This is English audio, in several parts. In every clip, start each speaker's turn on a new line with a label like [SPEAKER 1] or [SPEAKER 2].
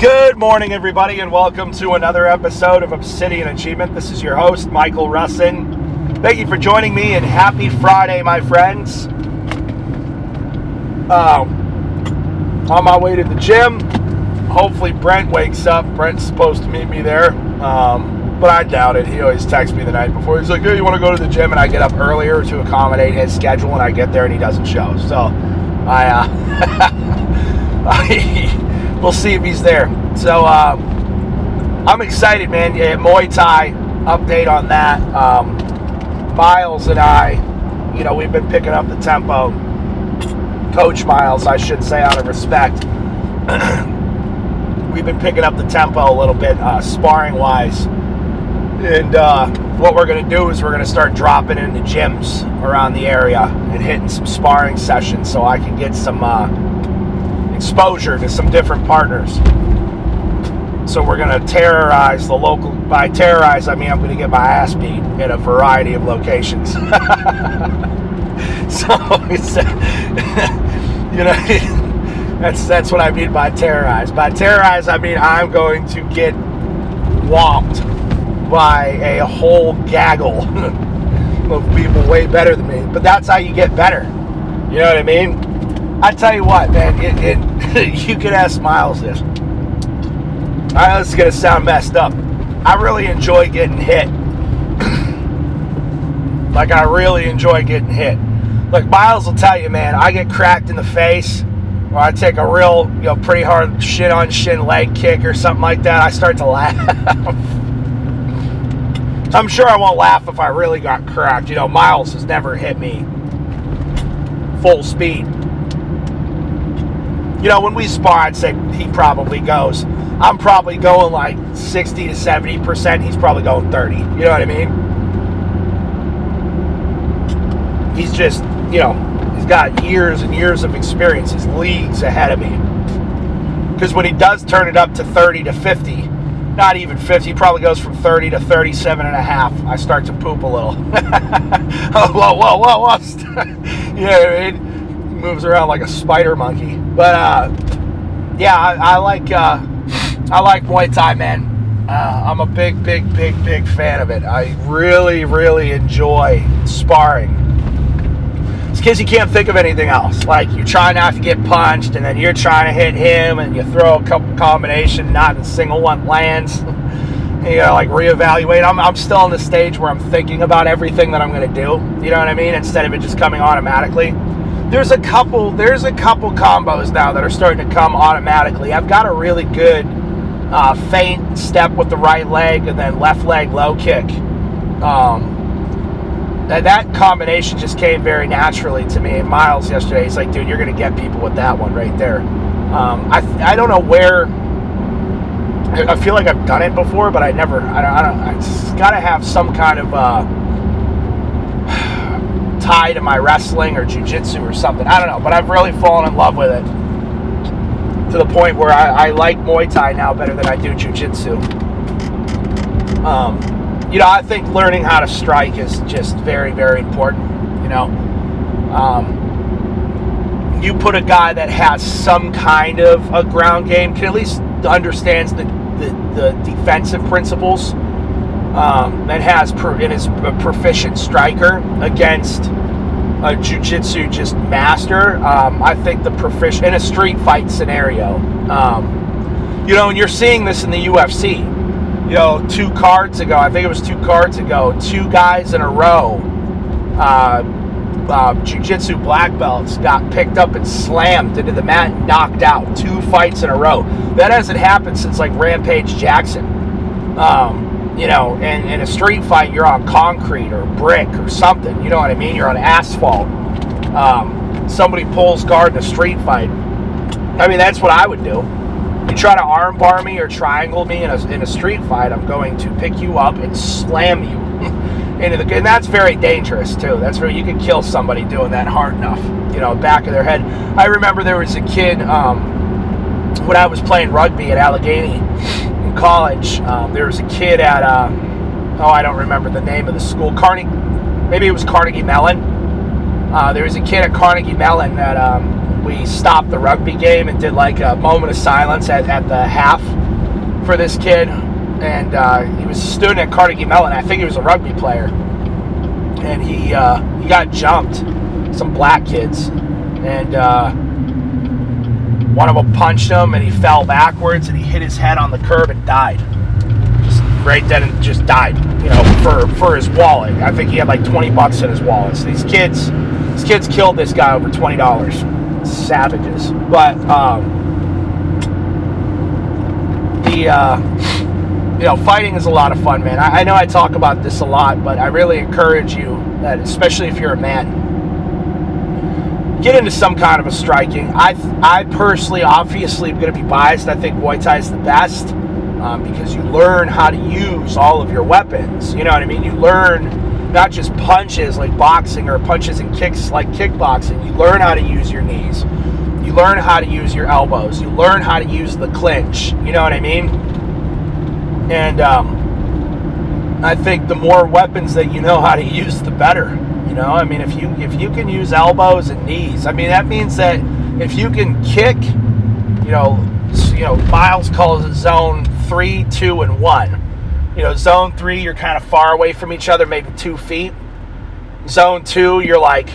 [SPEAKER 1] Good morning, everybody, and welcome to another episode of Obsidian Achievement. This is your host, Michael Russin. Thank you for joining me, and happy Friday, my friends. Um, on my way to the gym. Hopefully, Brent wakes up. Brent's supposed to meet me there, um, but I doubt it. He always texts me the night before. He's like, "Hey, you want to go to the gym?" And I get up earlier to accommodate his schedule, and I get there and he doesn't show. So, I. Uh, I we'll see if he's there. So uh, I'm excited, man. Yeah, Muay Thai update on that. Um, Miles and I, you know, we've been picking up the tempo. Coach Miles, I should say, out of respect. we've been picking up the tempo a little bit, uh, sparring wise. And uh, what we're going to do is we're going to start dropping into gyms around the area and hitting some sparring sessions so I can get some uh, exposure to some different partners. So we're going to terrorize the local. By terrorize, I mean I'm going to get my ass beat in a variety of locations. so it's, you know, that's that's what I mean by terrorize. By terrorize, I mean I'm going to get whomped by a whole gaggle of people way better than me. But that's how you get better. You know what I mean? I tell you what, man, it, it, you could ask Miles this. I know this is gonna sound messed up. I really enjoy getting hit. like I really enjoy getting hit. Look, Miles will tell you, man, I get cracked in the face, or I take a real, you know, pretty hard shit on shin leg kick or something like that. I start to laugh. I'm sure I won't laugh if I really got cracked. You know, Miles has never hit me full speed you know, when we spar, I'd say he probably goes. I'm probably going like 60 to 70 percent. He's probably going 30. You know what I mean? He's just, you know, he's got years and years of experience. He's leagues ahead of me. Because when he does turn it up to 30 to 50, not even 50, he probably goes from 30 to 37 and a half. I start to poop a little. whoa, whoa, whoa, whoa. you know what I mean? moves around like a spider monkey. But uh, yeah, I, I like uh, I like Muay Thai, man. Uh, I'm a big, big, big, big fan of it. I really, really enjoy sparring. It's because you can't think of anything else. Like you try not to get punched, and then you're trying to hit him, and you throw a couple combination, not a single one lands. you gotta like reevaluate. I'm, I'm still in the stage where I'm thinking about everything that I'm gonna do. You know what I mean? Instead of it just coming automatically there's a couple there's a couple combos now that are starting to come automatically. I've got a really good uh, step with the right leg and then left leg low kick. Um, that, that combination just came very naturally to me. And Miles yesterday, he's like, dude, you're going to get people with that one right there. Um, I, I don't know where. I feel like I've done it before, but I never. I don't. I don't. Got to have some kind of. Uh, tie to my wrestling or jujitsu or something. I don't know, but I've really fallen in love with it to the point where I, I like Muay Thai now better than I do jujitsu. Um, you know, I think learning how to strike is just very, very important. You know, um, you put a guy that has some kind of a ground game, can at least understands the, the, the defensive principles um, and has and is a proficient striker against a jiu-jitsu just master. Um, I think the proficient in a street fight scenario. Um, you know, and you're seeing this in the UFC. You know, two cards ago, I think it was two cards ago, two guys in a row, uh, uh, jiu-jitsu black belts got picked up and slammed into the mat and knocked out. Two fights in a row. That hasn't happened since like Rampage Jackson. Um, you know, in, in a street fight, you're on concrete or brick or something. You know what I mean? You're on asphalt. Um, somebody pulls guard in a street fight. I mean, that's what I would do. You try to armbar me or triangle me in a, in a street fight, I'm going to pick you up and slam you into the. And that's very dangerous too. That's where you can kill somebody doing that hard enough. You know, back of their head. I remember there was a kid um, when I was playing rugby at Allegheny college, um, there was a kid at, uh, oh, I don't remember the name of the school, Carnegie, maybe it was Carnegie Mellon. Uh, there was a kid at Carnegie Mellon that um, we stopped the rugby game and did like a moment of silence at, at the half for this kid. And uh, he was a student at Carnegie Mellon. I think he was a rugby player. And he uh, he got jumped, some black kids, and uh, one of them punched him, and he fell backwards, and he hit his head on the curb and died. Just right then, and just died. You know, for for his wallet. I think he had like 20 bucks in his wallet. So these kids, these kids killed this guy over twenty dollars. Savages, but. Um, the uh, you know fighting is a lot of fun man I, I, know i talk about this a lot but i really encourage you that especially if you're a man get into some kind of a striking i i personally obviously am going to be biased i think muay thai is the best um, because you learn how to use all of your weapons you know what i mean you learn not just punches like boxing or punches and kicks like kickboxing you learn how to use your knees you learn how to use your elbows. You learn how to use the clinch. You know what I mean? And um, I think the more weapons that you know how to use, the better. Know, I mean, if you if you can use elbows and knees, I mean that means that if you can kick, you know, you know, Miles calls it zone three, two, and one. You know, zone three, you're kind of far away from each other, maybe two feet. Zone two, you're like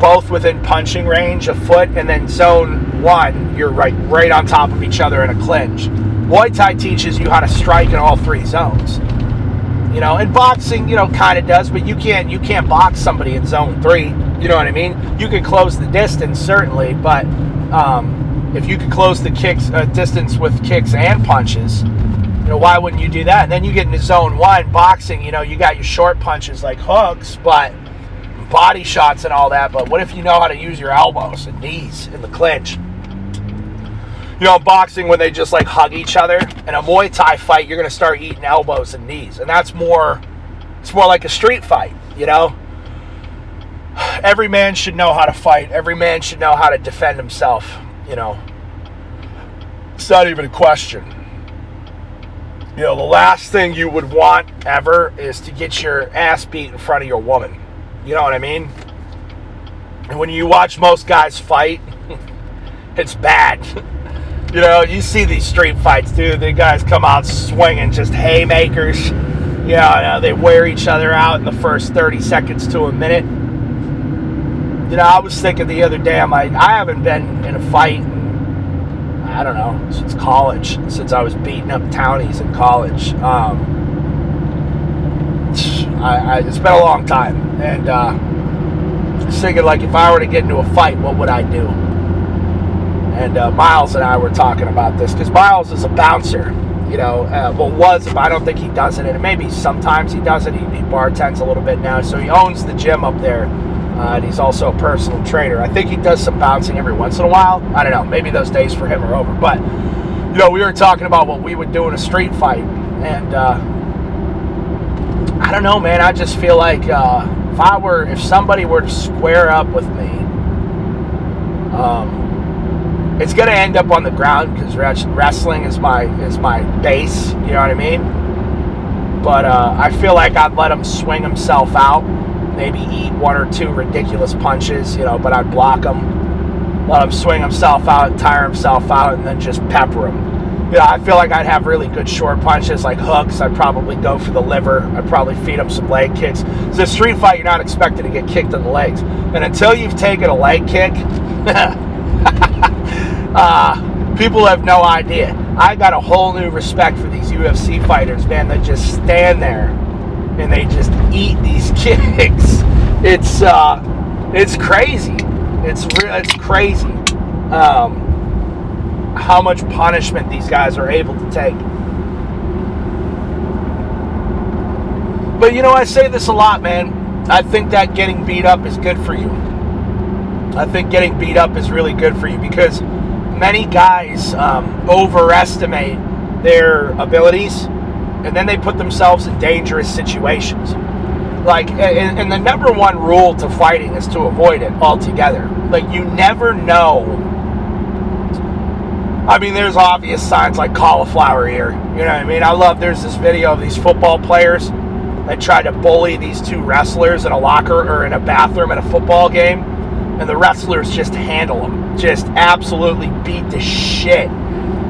[SPEAKER 1] both within punching range, a foot, and then zone one, you're right right on top of each other in a clinch. Muay Thai teaches you how to strike in all three zones. You know, and boxing, you know, kind of does, but you can't you can't box somebody in zone three. You know what I mean? You can close the distance certainly, but um, if you can close the kicks uh, distance with kicks and punches, you know, why wouldn't you do that? And then you get into zone one boxing. You know, you got your short punches like hooks, but body shots and all that, but what if you know how to use your elbows and knees in the clinch? You know, boxing when they just like hug each other. In a Muay Thai fight, you're gonna start eating elbows and knees, and that's more. It's more like a street fight, you know. Every man should know how to fight. Every man should know how to defend himself. You know, it's not even a question. You know, the last thing you would want ever is to get your ass beat in front of your woman. You know what I mean? And when you watch most guys fight, it's bad. you know, you see these street fights, dude. The guys come out swinging just haymakers. You know, they wear each other out in the first 30 seconds to a minute. You know, I was thinking the other day, I'm like, I haven't been in a fight, I don't know, since college, since I was beating up townies in college. Um, I, I, it's been a long time, and uh, thinking like if I were to get into a fight, what would I do? And uh, Miles and I were talking about this because Miles is a bouncer, you know. Uh, well, was I don't think he does it, and maybe sometimes he does it. He, he bartends a little bit now, so he owns the gym up there. Uh, and he's also a personal trainer. I think he does some bouncing every once in a while. I don't know. Maybe those days for him are over. But you know, we were talking about what we would do in a street fight, and uh, I don't know, man. I just feel like uh, if I were, if somebody were to square up with me, um, it's gonna end up on the ground because wrestling is my is my base. You know what I mean? But uh, I feel like I'd let him swing himself out, maybe eat one or two ridiculous punches, you know. But I'd block him, let him swing himself out, tire himself out, and then just pepper him You know, I feel like I'd have really good short punches like hooks. I'd probably go for the liver. I'd probably feed him some leg kicks. It's a street fight, you're not expected to get kicked in the legs. And until you've taken a leg kick, uh, people have no idea. I got a whole new respect for these UFC fighters, man, that just stand there and they just eat these kicks. It's uh, it's crazy. It's re- it's crazy. Um, how much punishment these guys are able to take. But you know, I say this a lot, man. I think that getting beat up is good for you. I think getting beat up is really good for you because many guys um, overestimate their abilities and then they put themselves in dangerous situations. Like, and, and the number one rule to fighting is to avoid it altogether. Like, you never know I mean, there's obvious signs like cauliflower ear. You know what I mean? I love there's this video of these football players that tried to bully these two wrestlers in a locker or in a bathroom at a football game. And the wrestlers just handle them, just absolutely beat the shit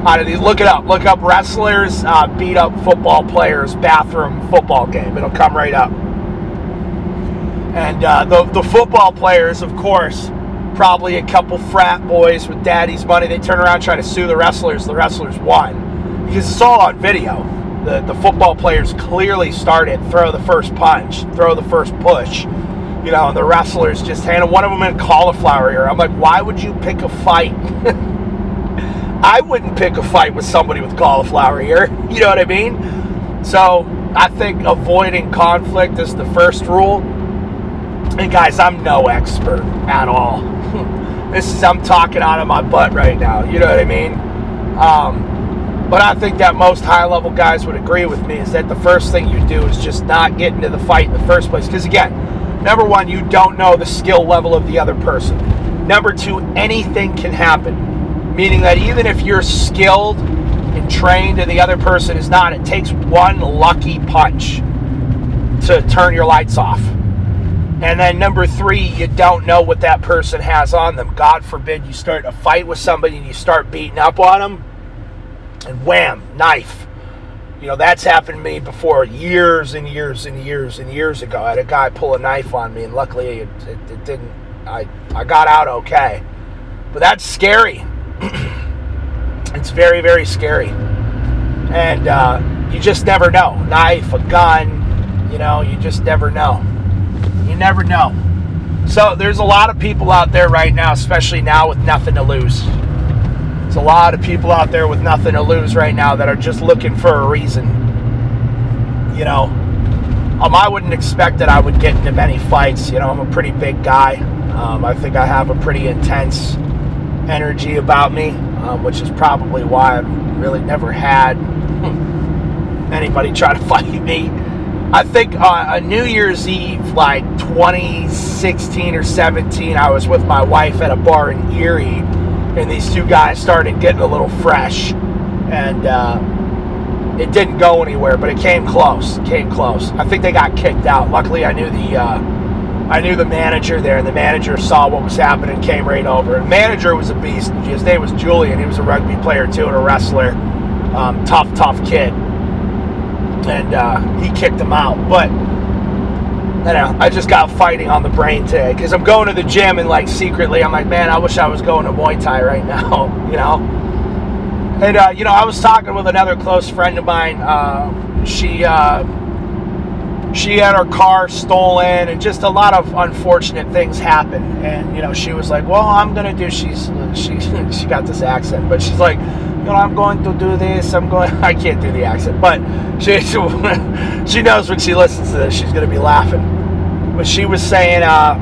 [SPEAKER 1] out of these. Look it up. Look up wrestlers uh, beat up football players bathroom football game. It'll come right up. And uh, the the football players, of course, probably a couple frat boys with daddy's money. They turn around try to sue the wrestlers. The wrestlers won because it's all on video. The the football players clearly started throw the first punch, throw the first push you know, the wrestlers just handed one of them in cauliflower ear. I'm like, why would you pick a fight? I wouldn't pick a fight with somebody with cauliflower ear. You know what I mean? So I think avoiding conflict is the first rule. And guys, I'm no expert at all. this is I'm talking out of my butt right now. You know what I mean? Um, but I think that most high level guys would agree with me is that the first thing you do is just not get into the fight in the first place. Because again, number one, you don't know the skill level of the other person. Number two, anything can happen meaning that even if you're skilled and trained and the other person is not, it takes one lucky punch to turn your lights off. And then number three, you don't know what that person has on them. God forbid you start a fight with somebody and you start beating up on them, and wham, knife. You know, that's happened to me before years and years and years and years ago. I had a guy pull a knife on me, and luckily it, it, it didn't, I, I got out okay. But that's scary. it's very, very scary. And uh, you just never know. Knife, a gun, you know, you just never know. You never know. So there's a lot of people out there right now, especially now with nothing to lose. There's a lot of people out there with nothing to lose right now that are just looking for a reason. You know, um, I wouldn't expect that I would get into many fights. You know, I'm a pretty big guy. Um, I think I have a pretty intense energy about me, um, which is probably why I've really never had anybody try to fight me. I think uh, a New Year's Eve, like 2016 or 17, I was with my wife at a bar in Erie, and these two guys started getting a little fresh, and uh, it didn't go anywhere, but it came close. Came close. I think they got kicked out. Luckily, I knew the uh, I knew the manager there, and the manager saw what was happening, and came right over. The manager was a beast. His name was Julian. He was a rugby player too and a wrestler. Um, tough, tough kid. And uh, he kicked him out. But you know, I just got fighting on the brain today because I'm going to the gym and like secretly, I'm like, man, I wish I was going to Muay Thai right now. you know. And uh, you know, I was talking with another close friend of mine. Uh, she uh, she had her car stolen and just a lot of unfortunate things happened and you know she was like well i'm gonna do she's she she got this accent but she's like you know i'm going to do this i'm going i can't do the accent but she she knows when she listens to this she's gonna be laughing but she was saying uh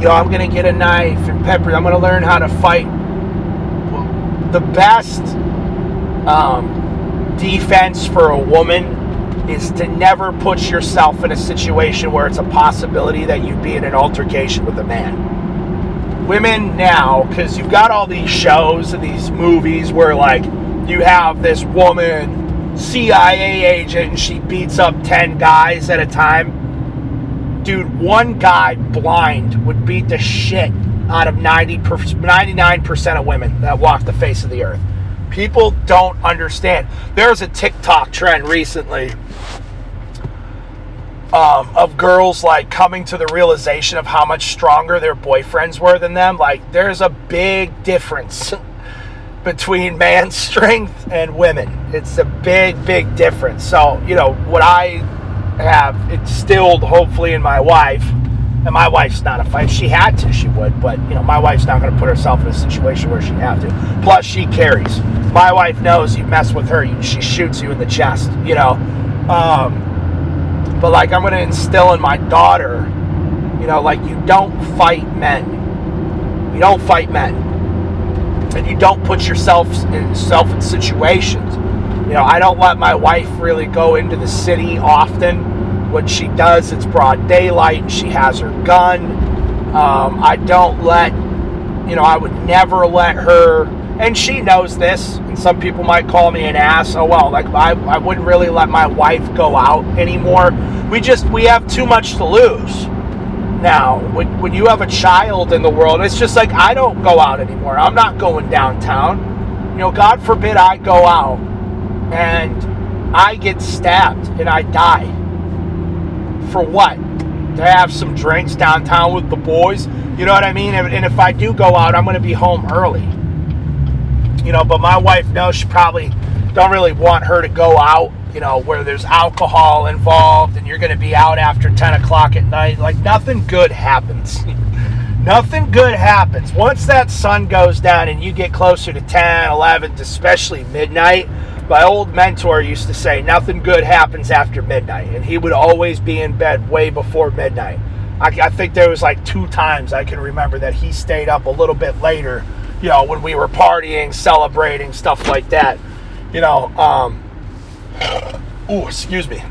[SPEAKER 1] know i'm gonna get a knife and pepper i'm gonna learn how to fight the best um, defense for a woman is to never put yourself in a situation where it's a possibility that you'd be in an altercation with a man. Women now, because you've got all these shows and these movies where, like, you have this woman, CIA agent, and she beats up 10 guys at a time. Dude, one guy blind would beat the shit out of 90 99% of women that walk the face of the earth. People don't understand. There's a TikTok trend recently um, of girls like coming to the realization of how much stronger their boyfriends were than them. Like, there's a big difference between man's strength and women. It's a big, big difference. So, you know, what I have instilled, hopefully, in my wife, and my wife's not a fight. She had to, she would, but you know, my wife's not going to put herself in a situation where she'd have to. Plus, she carries. My wife knows you mess with her, she shoots you in the chest. You know. Um, but like I'm going to instill in my daughter, you know, like you don't fight men. You don't fight men. And you don't put yourself in self in situations. You know, I don't let my wife really go into the city often. When she does, it's broad daylight she has her gun. Um, I don't let, you know, I would never let her and she knows this and some people might call me an ass oh well like I, I wouldn't really let my wife go out anymore we just we have too much to lose now. When, when you have a child in the world, it's just like I don't go out anymore. I'm not going downtown. You know, God forbid I go out and I get stabbed and I die. For what? To have some drinks downtown with the boys? You know what I mean? And if I do go out, I'm going to be home early. You know, but my wife knows she probably don't really want her to go out you know, where there's alcohol involved and you're going to be out after 10 o'clock at night. Like, nothing good happens. nothing good happens. Once that sun goes down and you get closer to 10, 11, especially midnight, my old mentor used to say, nothing good happens after midnight. And he would always be in bed way before midnight. I, I think there was like two times I can remember that he stayed up a little bit later, you know, when we were partying, celebrating, stuff like that. You know, um, Oh, excuse me.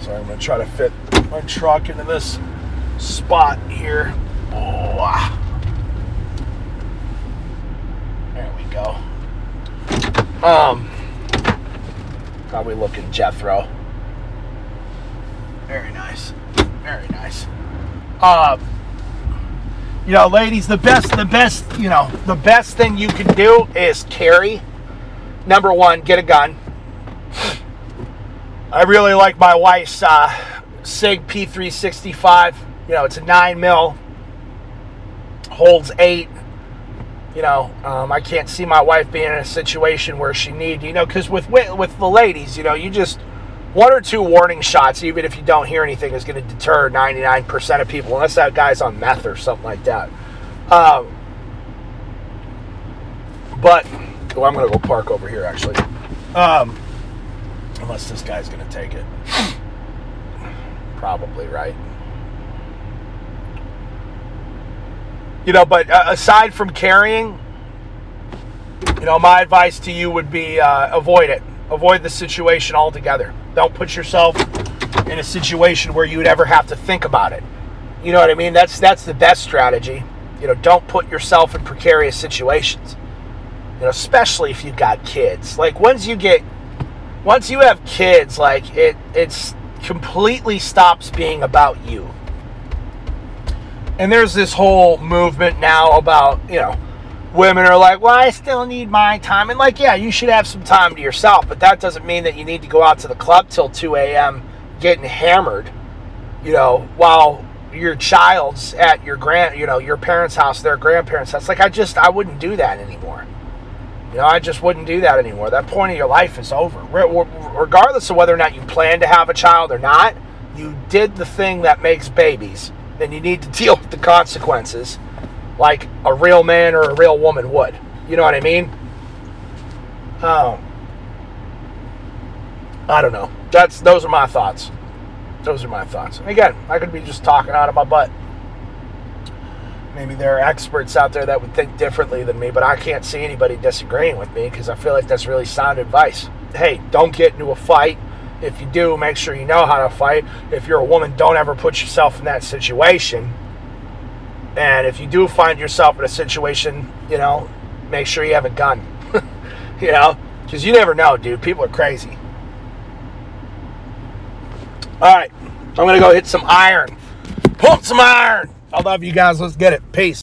[SPEAKER 1] Sorry, I'm going to try to fit my truck into this spot here. Oh, ah. there we go. Um, we looking, Jethro? Very nice, very nice. Uh, you know, ladies, the best, the best, you know, the best thing you can do is carry number one, get a gun. I really like my wife's uh, Sig P365. You know, it's a nine mil, holds eight. You know, um, I can't see my wife being in a situation where she need, you know, because with with the ladies, you know, you just one or two warning shots, even if you don't hear anything, is going to deter 99% of people, unless that guy's on meth or something like that. Um, but well, I'm going to go park over here, actually. Um, unless this guy's going to take it. Probably, right? You know, but uh, aside from carrying, you know, my advice to you would be uh, avoid it. Avoid the situation altogether. Don't put yourself in a situation where you would ever have to think about it. You know what I mean? That's that's the best strategy. You know, don't put yourself in precarious situations you know, especially if you've got kids. Like once you get, once you have kids, like it, it's completely stops being about you. And there's this whole movement now about, you know, women are like, well, I still need my time. And like, yeah, you should have some time to yourself, but that doesn't mean that you need to go out to the club till 2 a.m. getting hammered, you know, while your child's at your grand, you know, your parents' house, their grandparents' house. Like, I just, I wouldn't do that anymore. You know, I just wouldn't do that anymore. That point of your life is over. Regardless of whether or not you plan to have a child or not, you did the thing that makes babies. Then you need to deal with the consequences like a real man or a real woman would. You know what I mean? Um, I don't know. That's those are my thoughts. Those are my thoughts. Again, I could be just talking out of my butt maybe there are experts out there that would think differently than me, but I can't see anybody disagreeing with me because I feel like that's really sound advice. Hey, don't get into a fight. If you do, make sure you know how to fight. If you're a woman, don't ever put yourself in that situation. And if you do find yourself in a situation, you know, make sure you have a gun. you know, because you never know, dude. People are crazy. All right, I'm going to go hit some iron. Pump some iron. I love you guys. Let's get it. Peace.